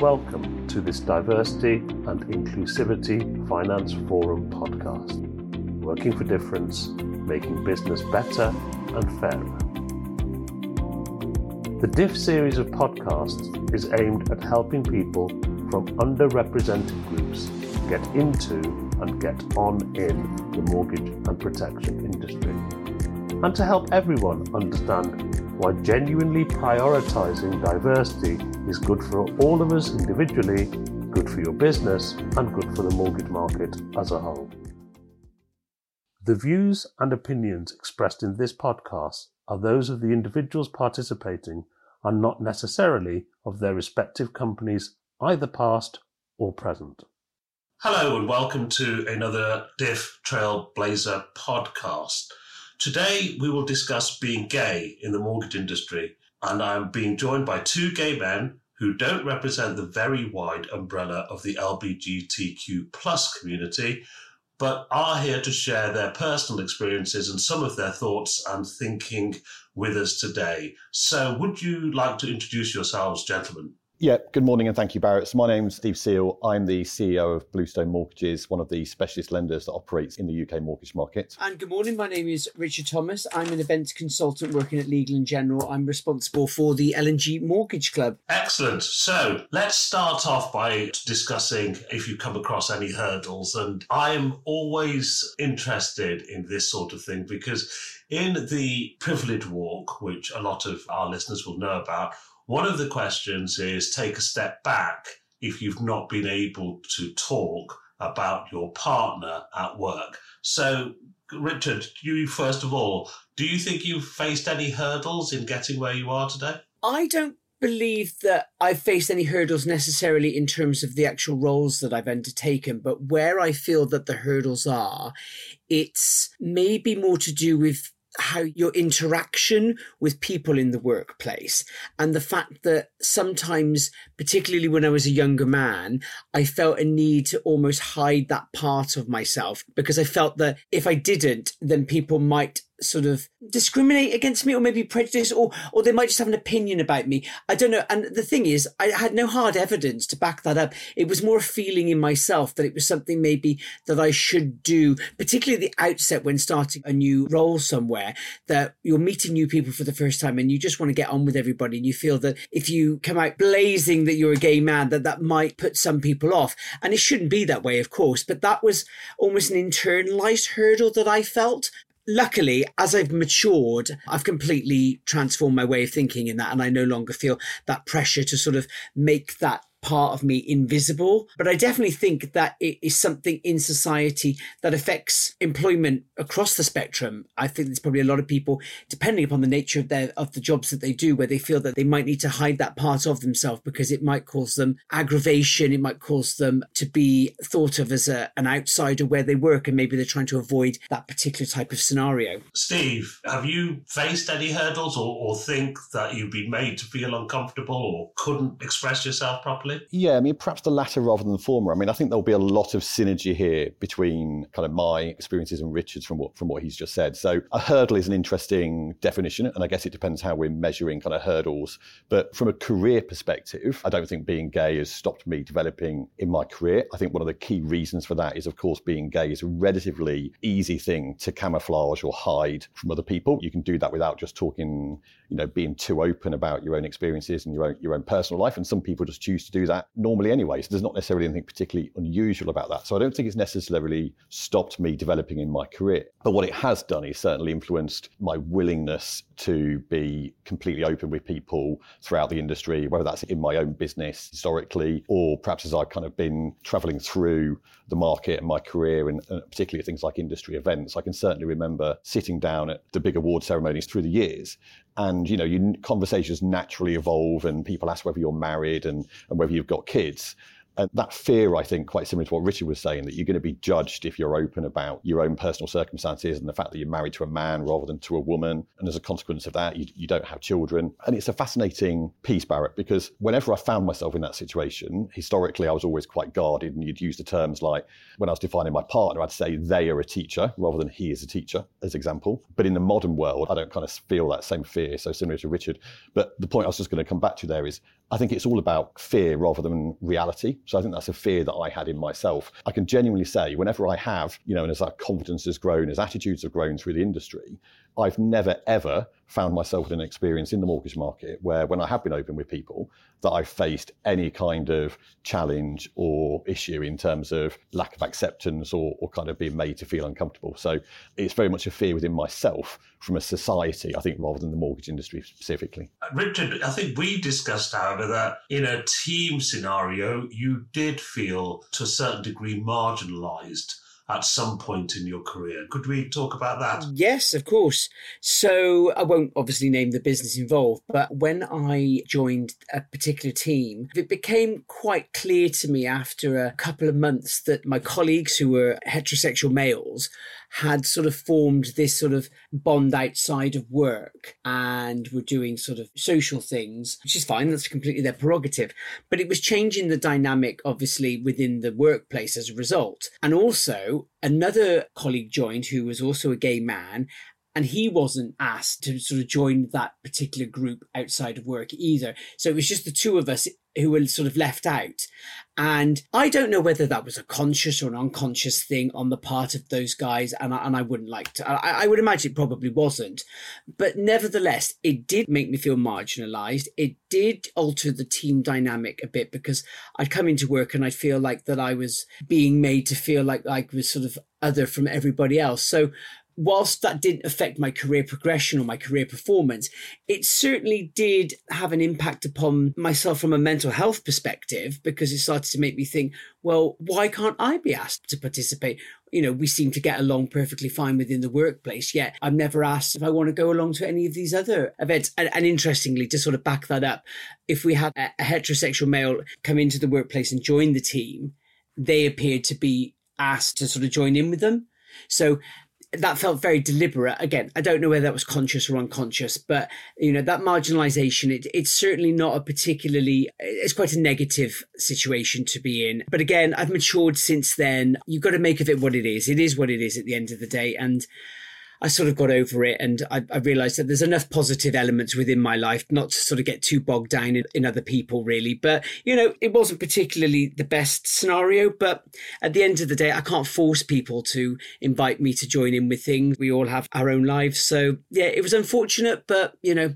Welcome to this Diversity and Inclusivity Finance Forum podcast. Working for difference, making business better and fairer. The DIF series of podcasts is aimed at helping people from underrepresented groups get into and get on in the mortgage and protection industry, and to help everyone understand why genuinely prioritising diversity is good for all of us individually, good for your business, and good for the mortgage market as a whole. The views and opinions expressed in this podcast are those of the individuals participating and not necessarily of their respective companies, either past or present. Hello, and welcome to another DIF Trailblazer podcast. Today, we will discuss being gay in the mortgage industry, and I am being joined by two gay men who don't represent the very wide umbrella of the LGBTQ plus community, but are here to share their personal experiences and some of their thoughts and thinking with us today. So, would you like to introduce yourselves, gentlemen? Yeah, good morning and thank you, Barrett. So my name's Steve Seal. I'm the CEO of Bluestone Mortgages, one of the specialist lenders that operates in the UK mortgage market. And good morning, my name is Richard Thomas. I'm an events consultant working at Legal and General. I'm responsible for the L&G Mortgage Club. Excellent. So let's start off by discussing if you come across any hurdles. And I am always interested in this sort of thing because in the privilege walk, which a lot of our listeners will know about, one of the questions is take a step back if you've not been able to talk about your partner at work. So, Richard, you first of all, do you think you've faced any hurdles in getting where you are today? I don't believe that I've faced any hurdles necessarily in terms of the actual roles that I've undertaken, but where I feel that the hurdles are, it's maybe more to do with how your interaction with people in the workplace and the fact that sometimes particularly when i was a younger man i felt a need to almost hide that part of myself because i felt that if i didn't then people might sort of discriminate against me or maybe prejudice or or they might just have an opinion about me. I don't know. And the thing is i had no hard evidence to back that up. It was more a feeling in myself that it was something maybe that i should do particularly at the outset when starting a new role somewhere that you're meeting new people for the first time and you just want to get on with everybody and you feel that if you come out blazing that you're a gay man that that might put some people off. And it shouldn't be that way of course but that was almost an internalized hurdle that i felt luckily, as I've matured, I've completely transformed my way of thinking in that. And I no longer feel that pressure to sort of make that part of me invisible. But I definitely think that it is something in society that affects employment across the spectrum. I think there's probably a lot of people, depending upon the nature of their of the jobs that they do, where they feel that they might need to hide that part of themselves because it might cause them aggravation, it might cause them to be thought of as a, an outsider where they work, and maybe they're trying to avoid that particular type of scenario. Steve, have you faced any hurdles or, or think that you've been made to feel uncomfortable or couldn't express yourself properly? Yeah, I mean, perhaps the latter rather than the former. I mean, I think there'll be a lot of synergy here between kind of my experiences and Richard's from what from what he's just said. So a hurdle is an interesting definition, and I guess it depends how we're measuring kind of hurdles. But from a career perspective, I don't think being gay has stopped me developing in my career. I think one of the key reasons for that is, of course, being gay is a relatively easy thing to camouflage or hide from other people. You can do that without just talking, you know, being too open about your own experiences and your own your own personal life. And some people just choose to do do that normally anyway. So there's not necessarily anything particularly unusual about that. So I don't think it's necessarily stopped me developing in my career. But what it has done is certainly influenced my willingness to be completely open with people throughout the industry, whether that's in my own business historically or perhaps as I've kind of been traveling through the market and my career and, and particularly things like industry events. I can certainly remember sitting down at the big award ceremonies through the years and you know you, conversations naturally evolve and people ask whether you're married and, and whether you've got kids and that fear, I think, quite similar to what Richard was saying, that you're going to be judged if you're open about your own personal circumstances and the fact that you're married to a man rather than to a woman. And as a consequence of that, you, you don't have children. And it's a fascinating piece, Barrett, because whenever I found myself in that situation, historically, I was always quite guarded. And you'd use the terms like, when I was defining my partner, I'd say they are a teacher rather than he is a teacher, as example. But in the modern world, I don't kind of feel that same fear. So similar to Richard. But the point I was just going to come back to there is I think it's all about fear rather than reality. So I think that's a fear that I had in myself. I can genuinely say, whenever I have, you know, and as our confidence has grown, as attitudes have grown through the industry, I've never ever found myself with an experience in the mortgage market where, when I have been open with people, that I've faced any kind of challenge or issue in terms of lack of acceptance or, or kind of being made to feel uncomfortable. So it's very much a fear within myself from a society, I think, rather than the mortgage industry specifically. Uh, Richard, I think we discussed, however, that in a team scenario, you did feel to a certain degree marginalized at some point in your career. Could we talk about that? Yes, of course. So I won't obviously name the business involved, but when I joined a particular team, it became quite clear to me after a couple of months that my colleagues who were heterosexual males had sort of formed this sort of bond outside of work and were doing sort of social things, which is fine. That's completely their prerogative. But it was changing the dynamic, obviously, within the workplace as a result. And also, another colleague joined who was also a gay man and he wasn't asked to sort of join that particular group outside of work either. So it was just the two of us who were sort of left out. And I don't know whether that was a conscious or an unconscious thing on the part of those guys. And I, and I wouldn't like to, I, I would imagine it probably wasn't. But nevertheless, it did make me feel marginalized. It did alter the team dynamic a bit because I'd come into work and I'd feel like that I was being made to feel like I was sort of other from everybody else. So whilst that didn't affect my career progression or my career performance, it certainly did have an impact upon myself from a mental health perspective because it started to make me think, well, why can't I be asked to participate? You know, we seem to get along perfectly fine within the workplace, yet I'm never asked if I want to go along to any of these other events. And, and interestingly, to sort of back that up, if we had a, a heterosexual male come into the workplace and join the team, they appeared to be asked to sort of join in with them. So that felt very deliberate. Again, I don't know whether that was conscious or unconscious, but you know that marginalisation. It, it's certainly not a particularly. It's quite a negative situation to be in. But again, I've matured since then. You've got to make of it what it is. It is what it is at the end of the day, and I sort of got over it and I, I, realized that there's enough positive elements within my life not to sort of get too bogged down in, in, other people, really. But, you know, it wasn't particularly the best scenario. But at the end of the day, I can't force people to invite me to join in with things. We all have our own lives. So, yeah, it was unfortunate, but, you know,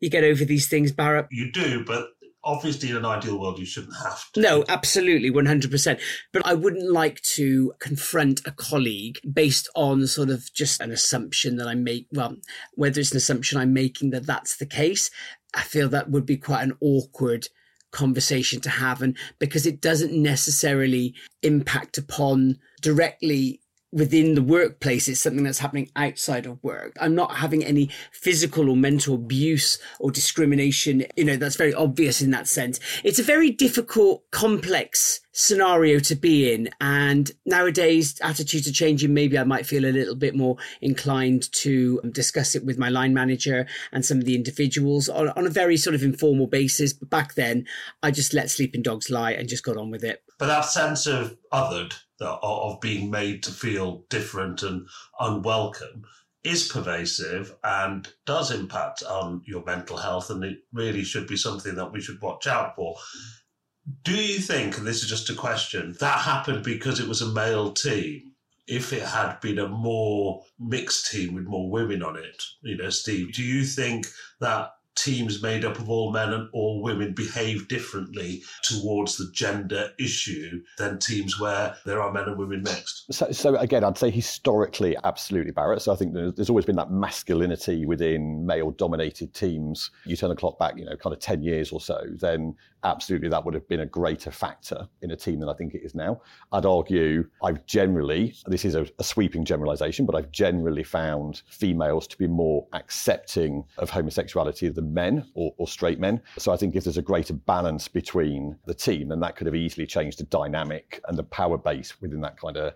you get over these things, Barrett. You do, but obviously in an ideal world you shouldn't have to. No absolutely 100% but i wouldn't like to confront a colleague based on sort of just an assumption that i make well whether it's an assumption i'm making that that's the case i feel that would be quite an awkward conversation to have. And because it doesn't necessarily impact upon directly within the workplace it's something that's happening outside of work. I'm not having any physical or mental abuse or discrimination you know that's very obvious in that sense. It's a very difficult complex scenario to be in and nowadays attitudes are changing. Maybe i might feel a little bit more inclined to um, discuss it with my line manager and some of the individuals on, on a very sort of informal basis but back then i just let sleeping dogs lie and just got on with it. But that sense of othered of being made to feel different and unwelcome is pervasive and does impact on your mental health, and it really should be something that we should watch out for. Do you think, and this is just a question, that happened because it was a male team? If it had been a more mixed team with more women on it, you know, Steve, do you think that teams made up of all men and all women behave differently towards the gender issue than teams where there are men and women mixed. So, so again, I'd say historically, absolutely, Barrett. So I think there's, there's always been that masculinity within male-dominated teams. You turn the clock back, you know, kind of ten years or so, then absolutely that would have been a greater factor in a team than I think it is now. I'd argue I've generally, this is a, a sweeping generalization, but I've generally found females to be more accepting of homosexuality than men or, or straight men. So I think if there's a greater balance between the team, then that could have easily changed the dynamic and the power base within that kind of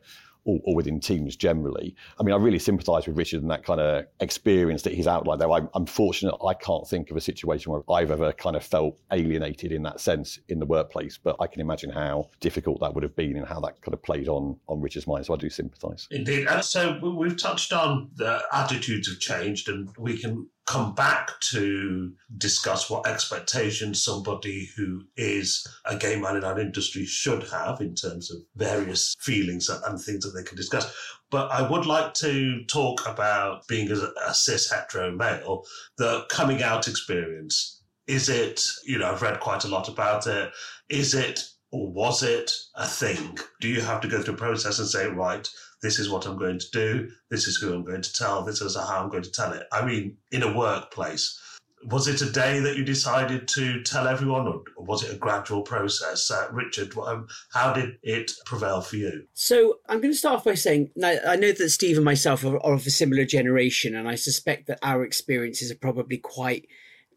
or, or, within teams generally. I mean, I really sympathise with Richard and that kind of experience that he's outlined there. I'm, I'm, fortunate I can't think of a situation where I've ever kind of felt alienated in that sense in the workplace, but I can imagine how difficult that would have been and how that kind of played on on Richard's mind. So I do sympathise. Indeed. And so we've touched on the attitudes have changed and we can come back to discuss what expectations somebody who is a gay man in our industry should have in terms of various feelings and things that they can discuss. But I would like to talk about being a, a cis hetero male, the coming out experience. Is it, you know, I've read quite a lot about it. Is it or was it a thing? Do you have to go through a process and say, right, this is what I'm going to do, this is who I'm going to tell, this is how I'm going to tell it? I mean, in a workplace, was it a day that you decided to tell everyone, or was it a gradual process? Uh, Richard, um, how did it prevail for you? So I'm going to start off by saying I know that Steve and myself are, are of a similar generation, and I suspect that our experiences are probably quite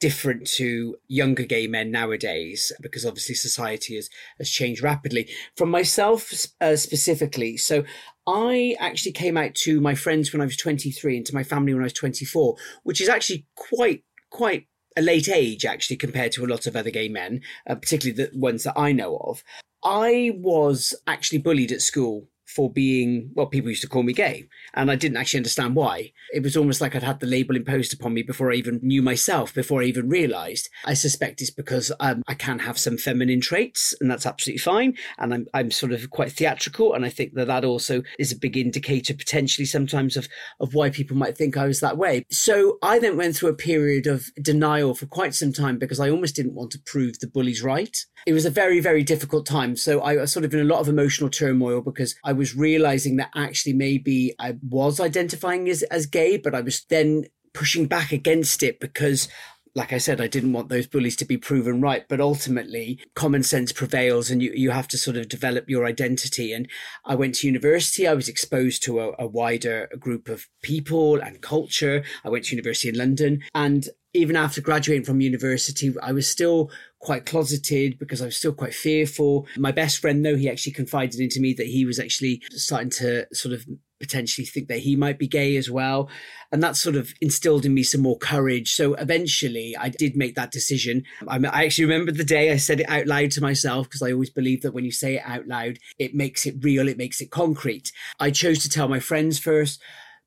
different to younger gay men nowadays because obviously society has, has changed rapidly. From myself uh, specifically, so I actually came out to my friends when I was 23 and to my family when I was 24, which is actually quite quite a late age actually compared to a lot of other gay men, uh, particularly the ones that I know of. I was actually bullied at school for being well people used to call me gay and i didn't actually understand why. It was almost like i'd had the label imposed upon me before i even knew myself before i even realized. I suspect it's because um, i can have some feminine traits and that's absolutely fine and I'm, I'm sort of quite theatrical and i think that that also is a big indicator potentially sometimes of of why people might think i was that way. So i then went through a period of denial for quite some time because i almost didn't want to prove the bullies right. It was a very very difficult time so i was sort of in a lot of emotional turmoil because i was realizing that actually maybe I was identifying as, as gay, but I was then pushing back against it because like I said, I didn't want those bullies to be proven right, but ultimately common sense prevails and you, you have to sort of develop your identity. And I went to university. I was exposed to a, a wider group of people and culture. I went to university in London and even after graduating from university, I was still quite closeted because I was still quite fearful. My best friend, though, he actually confided into me that he was actually starting to sort of potentially think that he might be gay as well. And that sort of instilled in me some more courage. So eventually I did make that decision. I, actually remember the day I said it out loud to myself because I always believe that when you say it out loud, it makes it real, it makes it concrete. I chose to tell my friends first.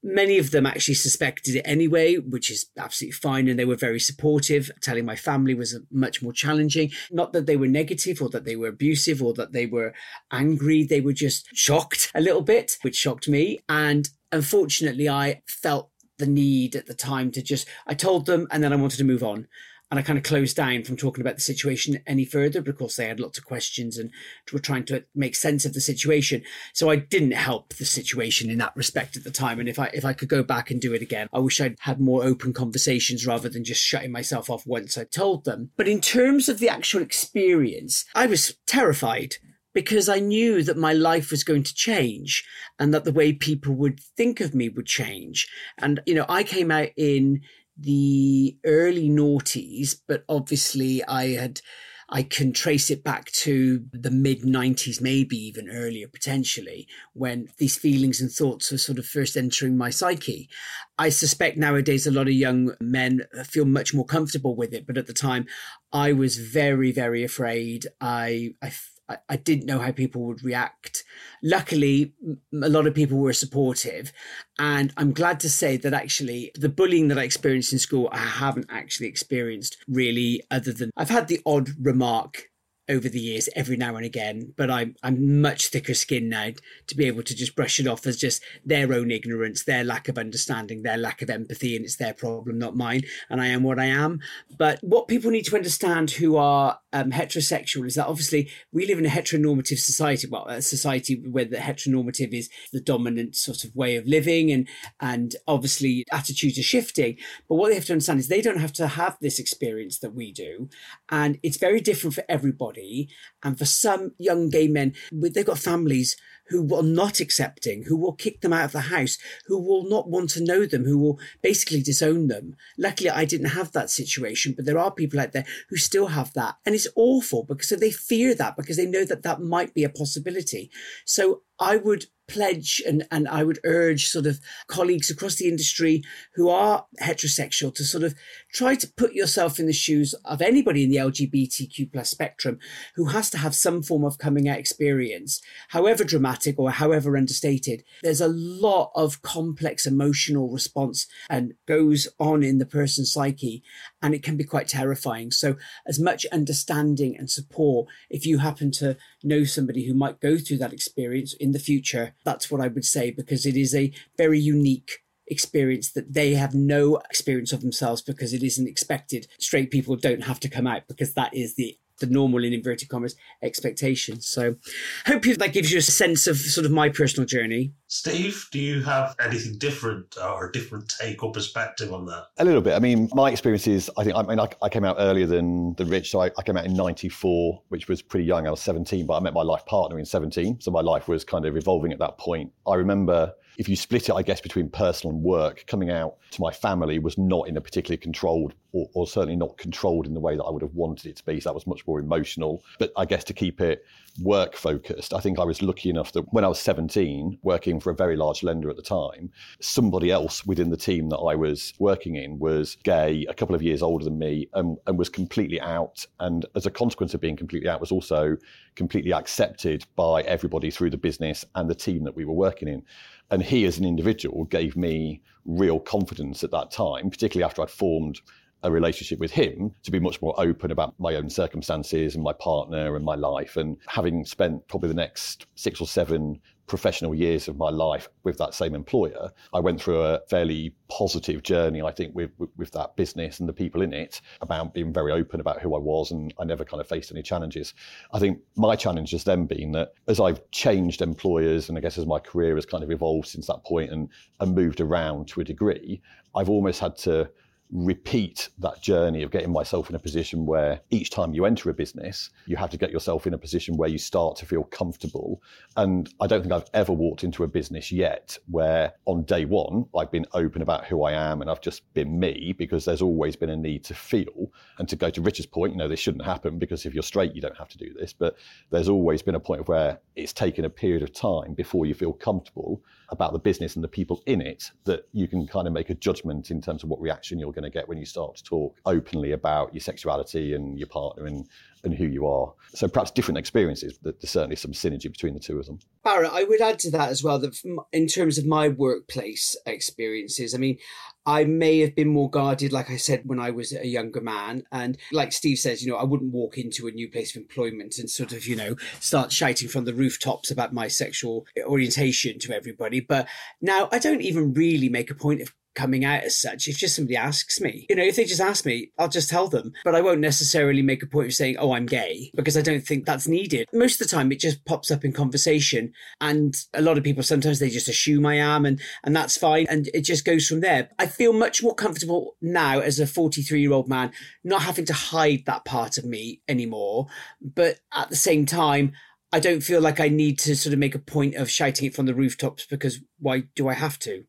Many of them actually suspected it anyway, which is absolutely fine. And they were very supportive. Telling my family was much more challenging. Not that they were negative or that they were abusive or that they were angry. They were just shocked a little bit, which shocked me. And unfortunately, I felt the need at the time to just, I told them and then I wanted to move on and I kind of closed down from talking about the situation any further because they had lots of questions and were trying to make sense of the situation. So I didn't help the situation in that respect at the time. And if I if I could go back and do it again, I wish I'd had more open conversations rather than just shutting myself off once I told them. But in terms of the actual experience, I was terrified because I knew that my life was going to change and that the way people would think of me would change. And, you know, I came out in the early noughties, but obviously I had I can trace it back to the mid 90s, maybe even earlier, potentially, when these feelings and thoughts were sort of first entering my psyche. I suspect nowadays a lot of young men feel much more comfortable with it, but at the time I was very, very afraid. I, I I, I didn't know how people would react. Luckily, a lot of people were supportive. And I'm glad to say that actually the bullying that I experienced in school, I haven't actually experienced really, other than I've had the odd remark over the years every now and again, but I'm I'm much thicker skinned now to be able to just brush it off as just their own ignorance, their lack of understanding, their lack of empathy, and it's their problem, not mine. And I am what I am. But what people need to understand who are um, heterosexual is that obviously we live in a heteronormative society. Well, a society where the heteronormative is the dominant sort of way of living, and and obviously attitudes are shifting. But what they have to understand is they don't have to have this experience that we do, and it's very different for everybody. And for some young gay men, they've got families who are not accepting, who will kick them out of the house, who will not want to know them, who will basically disown them. Luckily, I didn't have that situation, but there are people out there who still have that. And it's awful because so they fear that because they know that that might be a possibility. So I would pledge and, and I would urge sort of colleagues across the industry who are heterosexual to sort of try to put yourself in the shoes of anybody in the LGBTQ plus spectrum who has to have some form of coming out experience, however dramatic or however understated. There's a lot of complex emotional response and goes on in the person's psyche and it can be quite terrifying. So as much understanding and support, if you happen to know somebody who might go through that experience in the future, that's what I would say because it is a very unique experience that they have no experience of themselves because it isn't expected. Straight people don't have to come out because that is the the normal in inverted commas expectations. So hope that gives you a sense of sort of my personal journey. Steve, do you have anything different uh, or a different take or perspective on that? A little bit. I mean, my experience is, I think, I mean, I, I came out earlier than, the Rich. So I, I, came out in 94, which was pretty young. I was 17, but I met my life partner in 17. So my life was kind of evolving at that point. I remember if you split it, I guess, between personal and work, coming out to my family was not in a particularly controlled, or, or, certainly not controlled in the way that I would have wanted it to be. So that was much more emotional. But I guess to keep it work focused, I think I was lucky enough that when I was 17, working for a very large lender at the time, somebody else within the team that I was working in was gay, a couple of years older than me, and, and was completely out. And as a consequence of being completely out, was also completely accepted by everybody through the business and the team that we were working in. And he, as an individual, gave me real confidence at that time, particularly after I'd formed a relationship with him to be much more open about my own circumstances and my partner and my life. And having spent probably the next six or seven professional years of my life with that same employer, I went through a fairly positive journey, I think, with, with, that business and the people in it about being very open about who I was. And I never kind of faced any challenges. I think my challenge has then been that as I've changed employers and I guess as my career has kind of evolved since that point and, and moved around to a degree, I've almost had to repeat that journey of getting myself in a position where each time you enter a business, you have to get yourself in a position where you start to feel comfortable. And I don't think I've ever walked into a business yet where on day one, I've been open about who I am and I've just been me because there's always been a need to feel. And to go to Richard's point, you know, this shouldn't happen because if you're straight, you don't have to do this. But there's always been a point where it's taken a period of time before you feel comfortable about the business and the people in it that you can kind of make a judgment in terms of what reaction you're going to get when you start to talk openly about your sexuality and your partner and, and who you are. So perhaps different experiences, but there's certainly some synergy between the two of them. Barrett, I would add to that as well that in terms of my workplace experiences, I mean, I may have been more guarded, like I said, when I was a younger man. And like Steve says, you know, I wouldn't walk into a new place of employment and sort of, you know, start shouting from the rooftops about my sexual orientation to everybody. But now I don't even really make a point of coming out as such. If just somebody asks me, you know, if they just ask me, I'll just tell them. But I won't necessarily make a point of saying, oh, I'm gay, because I don't think that's needed. Most of the time, it just pops up in conversation. And a lot of people, sometimes they just assume I am, and, and that's fine. And it just goes from there. I feel much more comfortable now as a 43 year old man, not having to hide that part of me anymore. But at the same time, I don't feel like I need to sort of make a point of shouting it from the rooftops because why do I have to?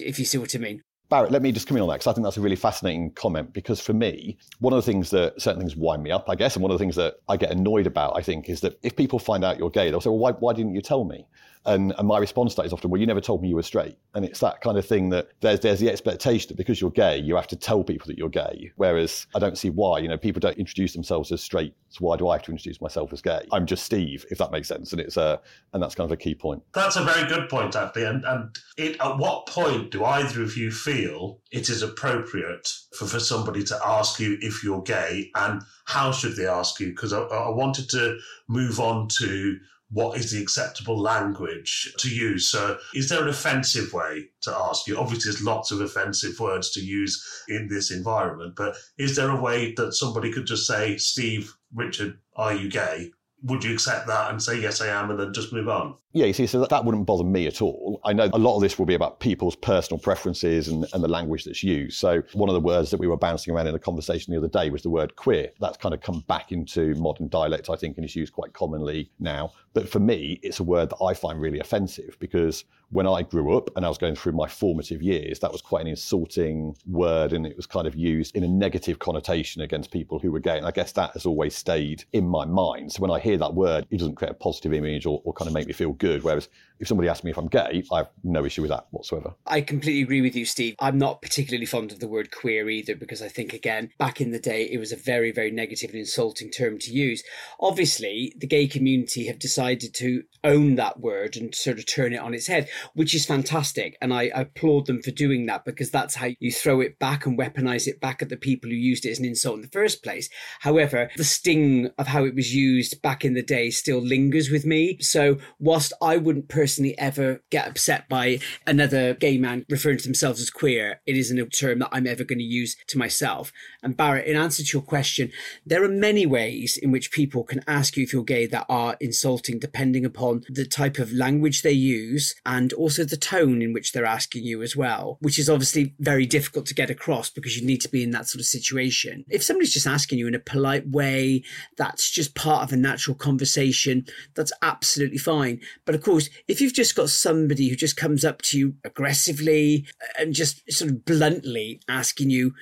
If you see what I mean. Barrett, let me just come in on that because I think that's a really fascinating comment. Because for me, one of the things that certain things wind me up, I guess, and one of the things that I get annoyed about, I think, is that if people find out you're gay, they'll say, "Well, why, why didn't you tell me?" And, and my response to that is often, well, you never told me you were straight. And it's that kind of thing that there's, there's the expectation that because you're gay, you have to tell people that you're gay. Whereas I don't see why, you know, people don't introduce themselves as straight. So why do I have to introduce myself as gay? I'm just Steve, if that makes sense. And it's a, and that's kind of a key point. That's a very good point, actually. And, and it, at what point do either of you feel it is appropriate for, for somebody to ask you if you're gay and how should they ask you? Because I, I wanted to move on to what is the acceptable language to use. So, is there an offensive way to ask you? Obviously, there's lots of offensive words to use in this environment, but is there a way that somebody could just say, Steve, Richard, are you gay? would you accept that and say yes i am and then just move on yeah you see so that, that wouldn't bother me at all i know a lot of this will be about people's personal preferences and, and the language that's used so one of the words that we were bouncing around in a conversation the other day was the word queer that's kind of come back into modern dialect i think and is used quite commonly now but for me it's a word that i find really offensive because when I grew up and I was going through my formative years, that was quite an insulting word and it was kind of used in a negative connotation against people who were gay. And I guess that has always stayed in my mind. So when I hear that word, it doesn't create a positive image or, or kind of make me feel good. Whereas if somebody asks me if I'm gay, I have no issue with that whatsoever. I completely agree with you, Steve. I'm not particularly fond of the word queer either because I think, again, back in the day, it was a very, very negative and insulting term to use. Obviously, the gay community have decided to own that word and sort of turn it on its head, which is fantastic. And I, applaud them for doing that because that's how you throw it back and weaponize it back at the people who used it as an insult in the first place. However, the sting of how it was used back in the day still lingers with me. So, whilst I wouldn't personally personally ever get upset by another gay man referring to themselves as queer. It isn't a term that I'm ever going to use to myself. And Barrett, in answer to your question, there are many ways in which people can ask you if you're gay that are insulting, depending upon the type of language they use and also the tone in which they're asking you as well, which is obviously very difficult to get across because you need to be in that sort of situation. If somebody's just asking you in a polite way, that's just part of a natural conversation, that's absolutely fine. But of course, if you've just got somebody who just comes up to you aggressively uh, and just sort of bluntly asking you,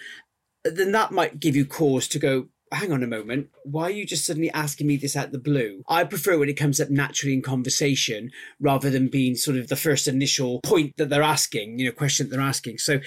then that might give you cause to go, hang on a moment, why are you just suddenly asking me this out the blue? I prefer when it comes up naturally in conversation rather than being sort of the first initial point that they're asking, you know, question that they're asking. So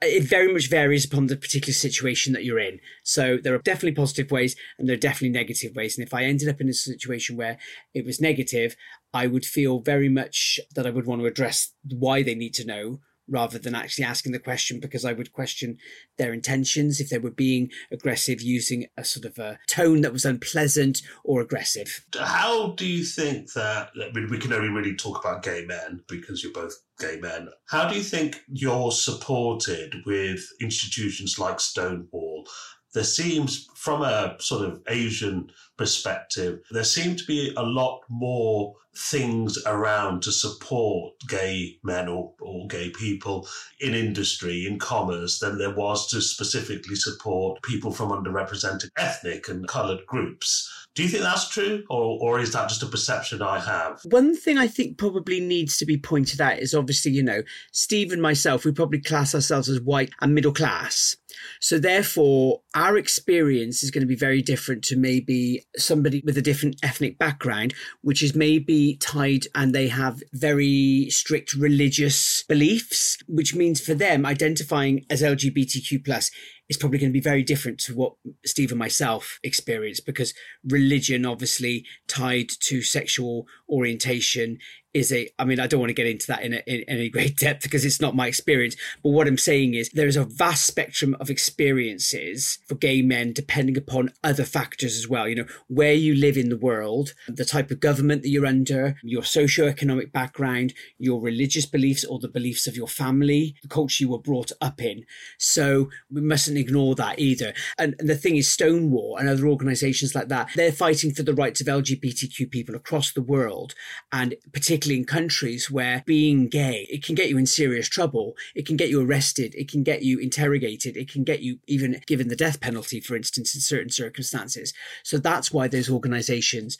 uh, it very much varies upon the particular situation that you're in. So there are definitely positive ways and there are definitely negative ways. And if I ended up in a situation where it was negative, I would feel very much that I would want to address why they need to know rather than actually asking the question because I would question their intentions if they were being aggressive using a sort of a tone that was unpleasant or aggressive. How do you think that I mean we can only really talk about gay men because you're both gay men. How do you think you're supported with institutions like Stonewall there seems, from a sort of Asian perspective, there seem to be a lot more things around to support gay men or, or gay people in industry, in commerce, than there was to specifically support people from underrepresented ethnic and coloured groups. Do you think that's true, or, or is that just a perception I have? One thing I think probably needs to be pointed out is obviously, you know, Steve and myself, we probably class ourselves as white and middle class. So therefore, our experience is going to be very different to maybe somebody with a different ethnic background, which is maybe tied and they have very strict religious beliefs, which means for them identifying as LGBTQ plus is probably going to be very different to what Steve and myself experienced because religion obviously tied to sexual orientation is a i mean i don't want to get into that in, a, in, any great depth because it's not my experience but what i'm saying is there is a vast spectrum of experiences for gay men depending upon other factors as well. You know where you live in the world the type of government that you're under your socio-economic background your religious beliefs or the beliefs of your family the culture you were brought up in. So we mustn't ignore that either and, and the thing is stonewall and other organizations like that they're fighting for the rights of lgbtq people across the world and particularly in countries where being gay, it can get you in serious trouble. It can get you arrested. It can get you interrogated. It can get you even given the death penalty, for instance, in certain circumstances. So that's why those organizations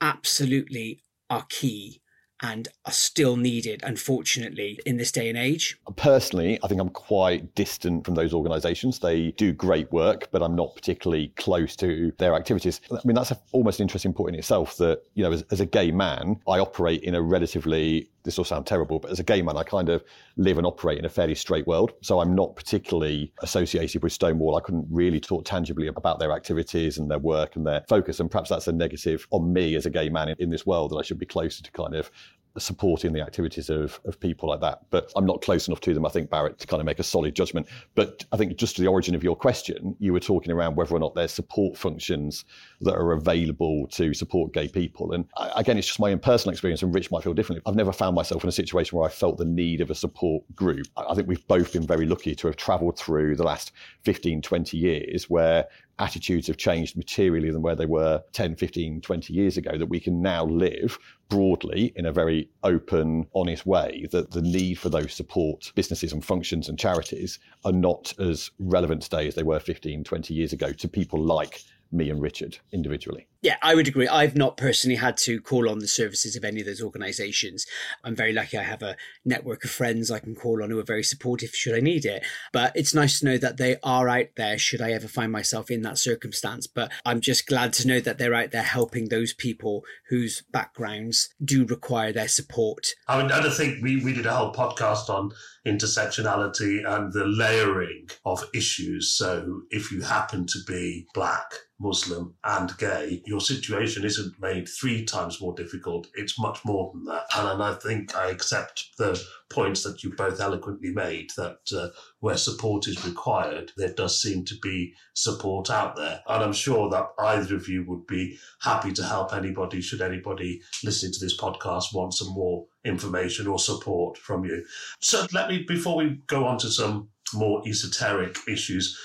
absolutely are key and are still needed, unfortunately, in this day and age? Personally, I think I'm quite distant from those organisations. They do great work, but I'm not particularly close to their activities. I mean, that's a, almost an interesting point in itself that, you know, as, as a gay man, I operate in a relatively this will sound terrible, but as a gay man, I kind of live and operate in a fairly straight world. So I'm not particularly associated with Stonewall. I couldn't really talk tangibly about their activities and their work and their focus. And perhaps that's a negative on me as a gay man in, in this world that I should be closer to kind of supporting the activities of, of people like that. But I'm not close enough to them, I think, Barrett, to kind of make a solid judgment. But I think just to the origin of your question, you were talking around whether or not there's support functions that are available to support gay people. And again, it's just my own personal experience, and Rich might feel differently. I've never found myself in a situation where I felt the need of a support group. I think we've both been very lucky to have traveled through the last 15, 20 years where attitudes have changed materially than where they were 10, 15, 20 years ago, that we can now live broadly in a very open, honest way, that the need for those support businesses and functions and charities are not as relevant today as they were 15, 20 years ago to people like me and Richard individually. Yeah, I would agree. I've not personally had to call on the services of any of those organisations. I'm very lucky I have a network of friends I can call on who are very supportive should I need it. But it's nice to know that they are out there should I ever find myself in that circumstance. But I'm just glad to know that they're out there helping those people whose backgrounds do require their support. I mean, I think we, we did a whole podcast on intersectionality and the layering of issues. So if you happen to be black, Muslim, and gay, your situation isn't made three times more difficult. It's much more than that. And, I think I accept the points that you both eloquently made that uh, where support is required, there does seem to be support out there. And I'm sure that either of you would be happy to help anybody, should anybody listening to this podcast want some more information or support from you. So let me, before we go on to some more esoteric issues,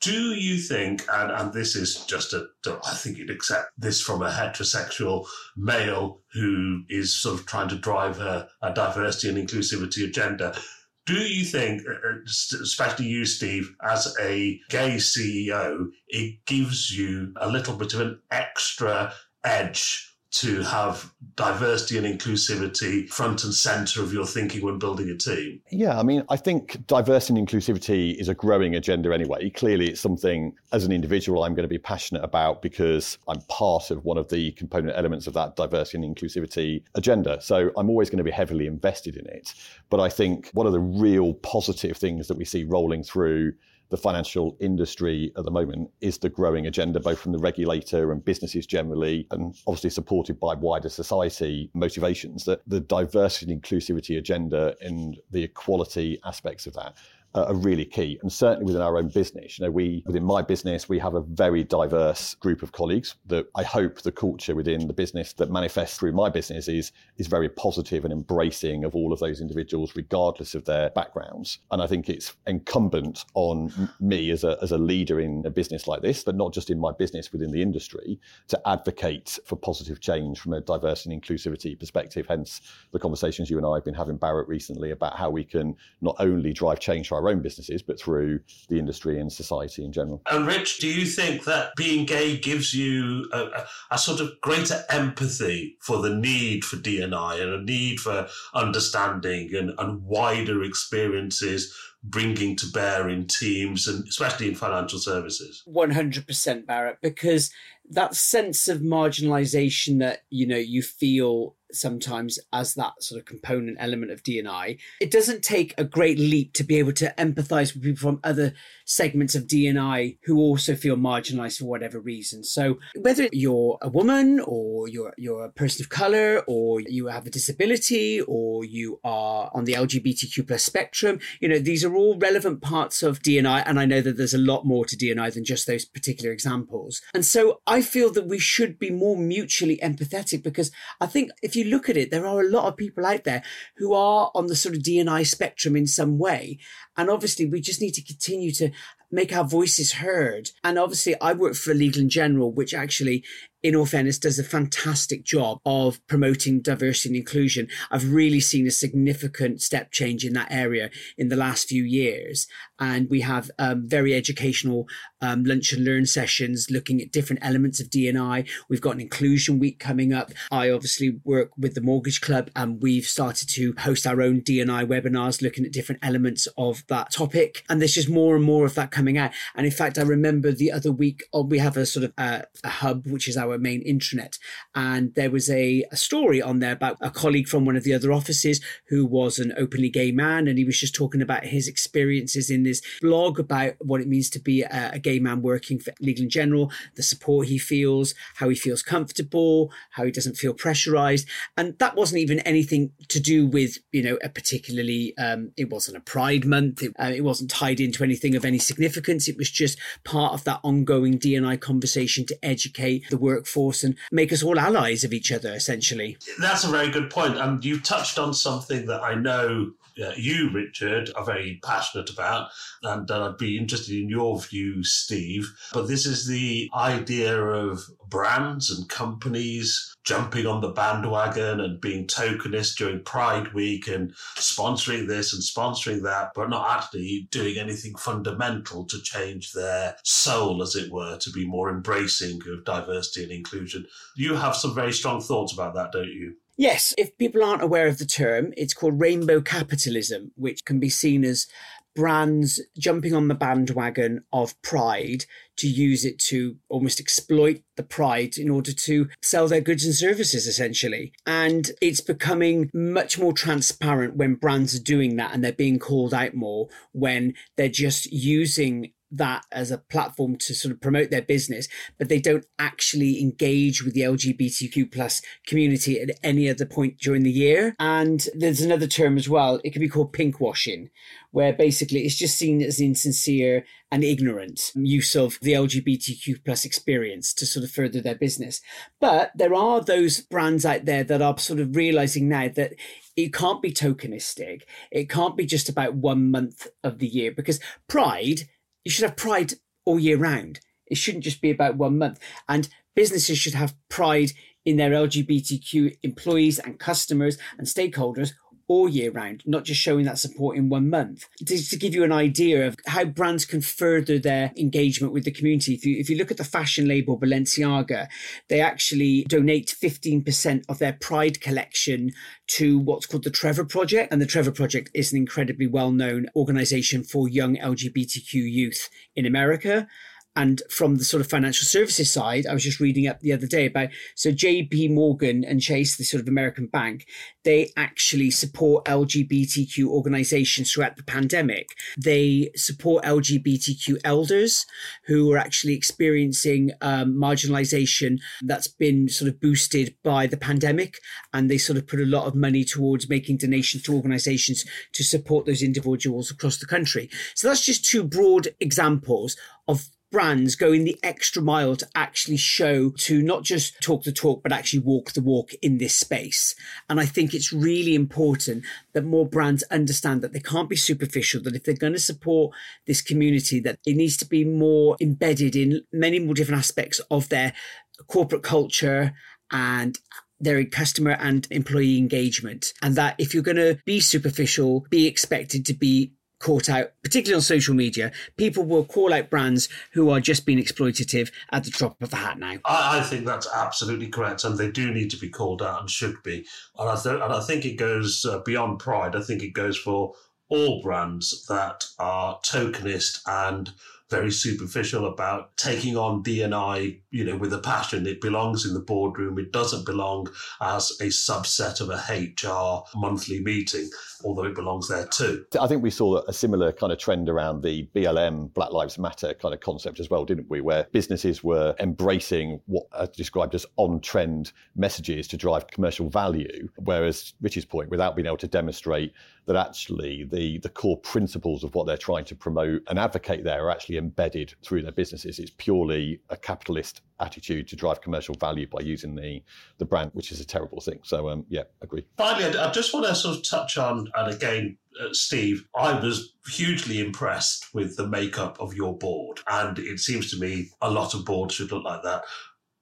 do you think, and, and this is just a, I think you'd accept this from a heterosexual male who is sort of trying to drive a, a diversity and inclusivity agenda. Do you think, uh, uh, especially you, Steve, as a gay CEO, it gives you a little bit of an extra edge to have diversity and inclusivity front and center of your thinking when building a team? Yeah, I mean, I think diversity and inclusivity is a growing agenda anyway. Clearly, it's something as an individual I'm going to be passionate about because I'm part of one of the component elements of that diversity and inclusivity agenda. So I'm always going to be heavily invested in it. But I think one of the real positive things that we see rolling through the financial industry at the moment is the growing agenda, both from the regulator and businesses generally, and obviously supported by wider society motivations, that the diversity and inclusivity agenda and the equality aspects of that are really key. And certainly within our own business, you know, we within my business, we have a very diverse group of colleagues that I hope the culture within the business that manifests through my business is is very positive and embracing of all of those individuals, regardless of their backgrounds. And I think it's incumbent on me as a as a leader in a business like this, but not just in my business within the industry, to advocate for positive change from a diversity and inclusivity perspective. Hence the conversations you and I have been having, Barrett, recently about how we can not only drive change for our own businesses, but through the industry and society in general. And Rich, do you think that being gay gives you a, a, a sort of greater empathy for the need for DNI and a need for understanding and, and wider experiences bringing to bear in teams and especially in financial services 100% barrett because that sense of marginalization that you know you feel sometimes as that sort of component element of DNI. It doesn't take a great leap to be able to empathize with people from other segments of DNI who also feel marginalized for whatever reason. So whether you're a woman or you're you're a person of color or you have a disability or you are on the LGBTQ plus spectrum, you know, these are all relevant parts of DNI. And I know that there's a lot more to DNI than just those particular examples. And so I feel that we should be more mutually empathetic because I think if you look at it, there are a lot of people out there who are on the sort of DNI spectrum in some way. And obviously, we just need to continue to make our voices heard. And obviously, I work for Legal and General, which actually in all fairness, does a fantastic job of promoting diversity and inclusion. I've really seen a significant step change in that area in the last few years. And we have um, very educational um, lunch and learn sessions looking at different elements of DNI. We've got an inclusion week coming up. I obviously work with the Mortgage Club and we've started to host our own DNI webinars looking at different elements of that topic. And there's just more and more of that coming out. And in fact, I remember the other week, oh, we have a sort of uh, a hub, which is our our main intranet. And there was a, a story on there about a colleague from one of the other offices who was an openly gay man. And he was just talking about his experiences in this blog about what it means to be a, a gay man working for Legal and General, the support he feels, how he feels comfortable, how he doesn't feel pressurized. And that wasn't even anything to do with, you know, a particularly, um, it wasn't a pride month. It, uh, it wasn't tied into anything of any significance. It was just part of that ongoing DNI conversation to educate the work workforce and make us all allies of each other, essentially. That's a very good point. Um, and you touched on something that I know uh, you, Richard, are very passionate about, and uh, I'd be interested in your view, Steve. But this is the idea of brands and companies jumping on the bandwagon and being tokenist during Pride Week and sponsoring this and sponsoring that, but not actually doing anything fundamental to change their soul, as it were, to be more embracing of diversity and inclusion. You have some very strong thoughts about that, don't you? Yes, if people aren't aware of the term, it's called rainbow capitalism, which can be seen as brands jumping on the bandwagon of pride to use it to almost exploit the pride in order to sell their goods and services essentially. And it's becoming much more transparent when brands are doing that and they're being called out more when they're just using that as a platform to sort of promote their business, but they don't actually engage with the LGBTQ plus community at any other point during the year. And there's another term as well. It can be called pink washing, where basically it's just seen as insincere and ignorant use of the LGBTQ plus experience to sort of further their business. But there are those brands out there that are sort of realizing now that it can't be tokenistic. It can't be just about one month of the year because pride you should have pride all year round. It shouldn't just be about one month. And businesses should have pride in their LGBTQ employees and customers and stakeholders all year round, not just showing that support in one month. To, to, give you an idea of how brands can further their engagement with the community, if you, if you look at the fashion label Balenciaga, they actually donate 15% of their Pride collection to what's called the Trevor Project. And the Trevor Project is an incredibly well known organization for young LGBTQ youth in America. And from the sort of financial services side, I was just reading up the other day about so JP Morgan and Chase, the sort of American bank, they actually support LGBTQ organizations throughout the pandemic. They support LGBTQ elders who are actually experiencing um, marginalization that's been sort of boosted by the pandemic. And they sort of put a lot of money towards making donations to organizations to support those individuals across the country. So that's just two broad examples of brands going the extra mile to actually show, to not just talk the talk, but actually walk the walk in this space. And I think it's really important that more brands understand that they can't be superficial, that if they're going to support this community, that it needs to be more embedded in many more different aspects of their corporate culture and their customer and employee engagement. And that if you're going to be superficial, be expected to be caught out, particularly on social media. People will call out brands who are just being exploitative at the drop of a hat now. I, I think that's absolutely correct, and they do need to be called out and should be. And I, th- and I think it goes uh, beyond pride. I think it goes for all brands that are tokenist and very superficial about taking on D&I, you know, with a passion. It belongs in the boardroom. It doesn't belong as a subset of a HR monthly meeting, although it belongs there too. I think we saw a similar kind of trend around the BLM, Black Lives Matter kind of concept as well, didn't we? Where businesses were embracing what are described as on trend messages to drive commercial value. Whereas Rich's point, without being able to demonstrate that actually the, the core principles of what they're trying to promote and advocate there are actually embedded through their businesses. It's purely a capitalist attitude to drive commercial value by using the, the brand, which is a terrible thing. So, um, yeah, agree. Finally, I just want to sort of touch on, and again, uh, Steve, I was hugely impressed with the makeup of your board. And it seems to me a lot of boards should look like that.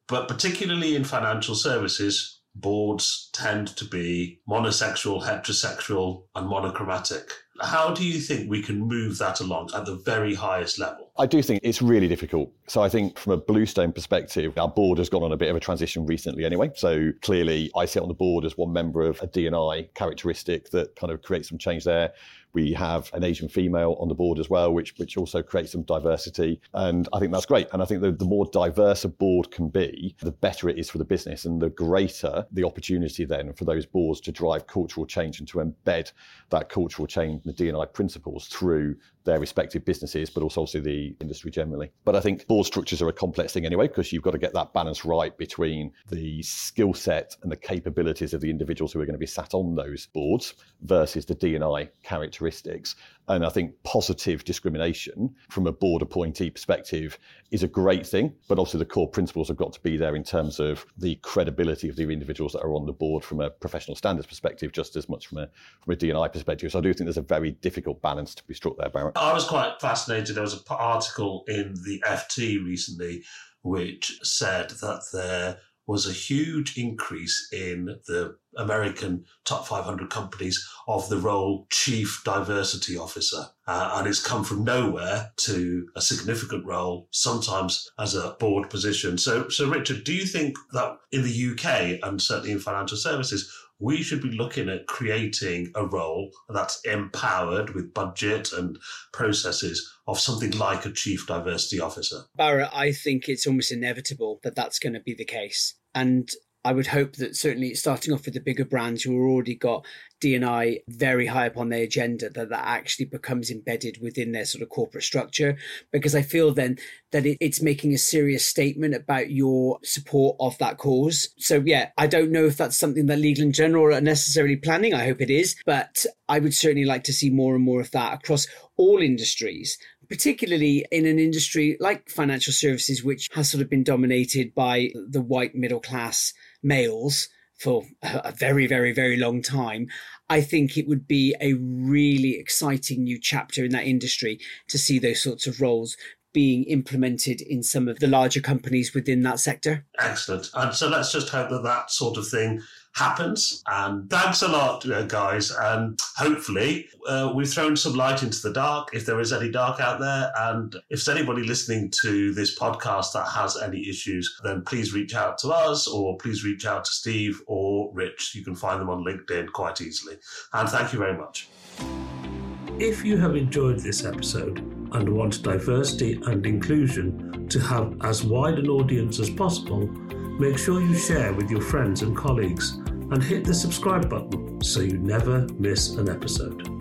But particularly in financial services, boards tend to be monosexual, heterosexual, and monochromatic. How do you think we can move that along at the very highest level? I do think it's really difficult. So I think from a Bluestone perspective, our board has gone on a bit of a transition recently anyway. So clearly I sit on the board as one member of a D&I characteristic that kind of creates some change there. We have an Asian female on the board as well, which which also creates some diversity. And I think that's great. And I think the, the more diverse a board can be, the better it is for the business and the greater the opportunity then for those boards to drive cultural change and to embed that cultural change the D&I principles through their respective businesses, but also obviously the industry generally. But I think board structures are a complex thing anyway, because you've got to get that balance right between the skill set and the capabilities of the individuals who are going to be sat on those boards versus the D&I characteristics. And I think positive discrimination from a board appointee perspective is a great thing, but also the core principles have got to be there in terms of the credibility of the individuals that are on the board from a professional standards perspective, just as much from a from a D&I perspective. So I do think there's a very difficult balance to be struck there, Barrett. I was quite fascinated. There was an article in the FT recently which said that there was a huge increase in the American top 500 companies of the role chief diversity officer. Uh, and it's come from nowhere to a significant role, sometimes as a board position. So, so Richard, do you think that in the UK and certainly in financial services, we should be looking at creating a role that's empowered with budget and processes of something like a chief diversity officer. Barrett, I think it's almost inevitable that that's going to be the case. And I would hope that certainly starting off with the bigger brands who already got D&I very high up on their agenda, that that actually becomes embedded within their sort of corporate structure. Because I feel then that it, it's making a serious statement about your support of that cause. So yeah, I don't know if that's something that Legal & General are necessarily planning. I hope it is, but I would certainly like to see more and more of that across all industries particularly in an industry like financial services, which has sort of been dominated by the white middle class males for a very, very, very long time. I think it would be a really exciting new chapter in that industry to see those sorts of roles being implemented in some of the larger companies within that sector. Excellent. And so let's just hope that that sort of thing happens. And thanks a lot, uh, guys. And hopefully, uh, we've thrown some light into the dark if there is any dark out there. And if there's anybody listening to this podcast that has any issues, then please reach out to us or please reach out to Steve or Rich. You can find them on LinkedIn quite easily. And thank you very much. If you have enjoyed this episode and want diversity and inclusion to have as wide an audience as possible, make sure you share with your friends and colleagues and hit the subscribe button so you never miss an episode.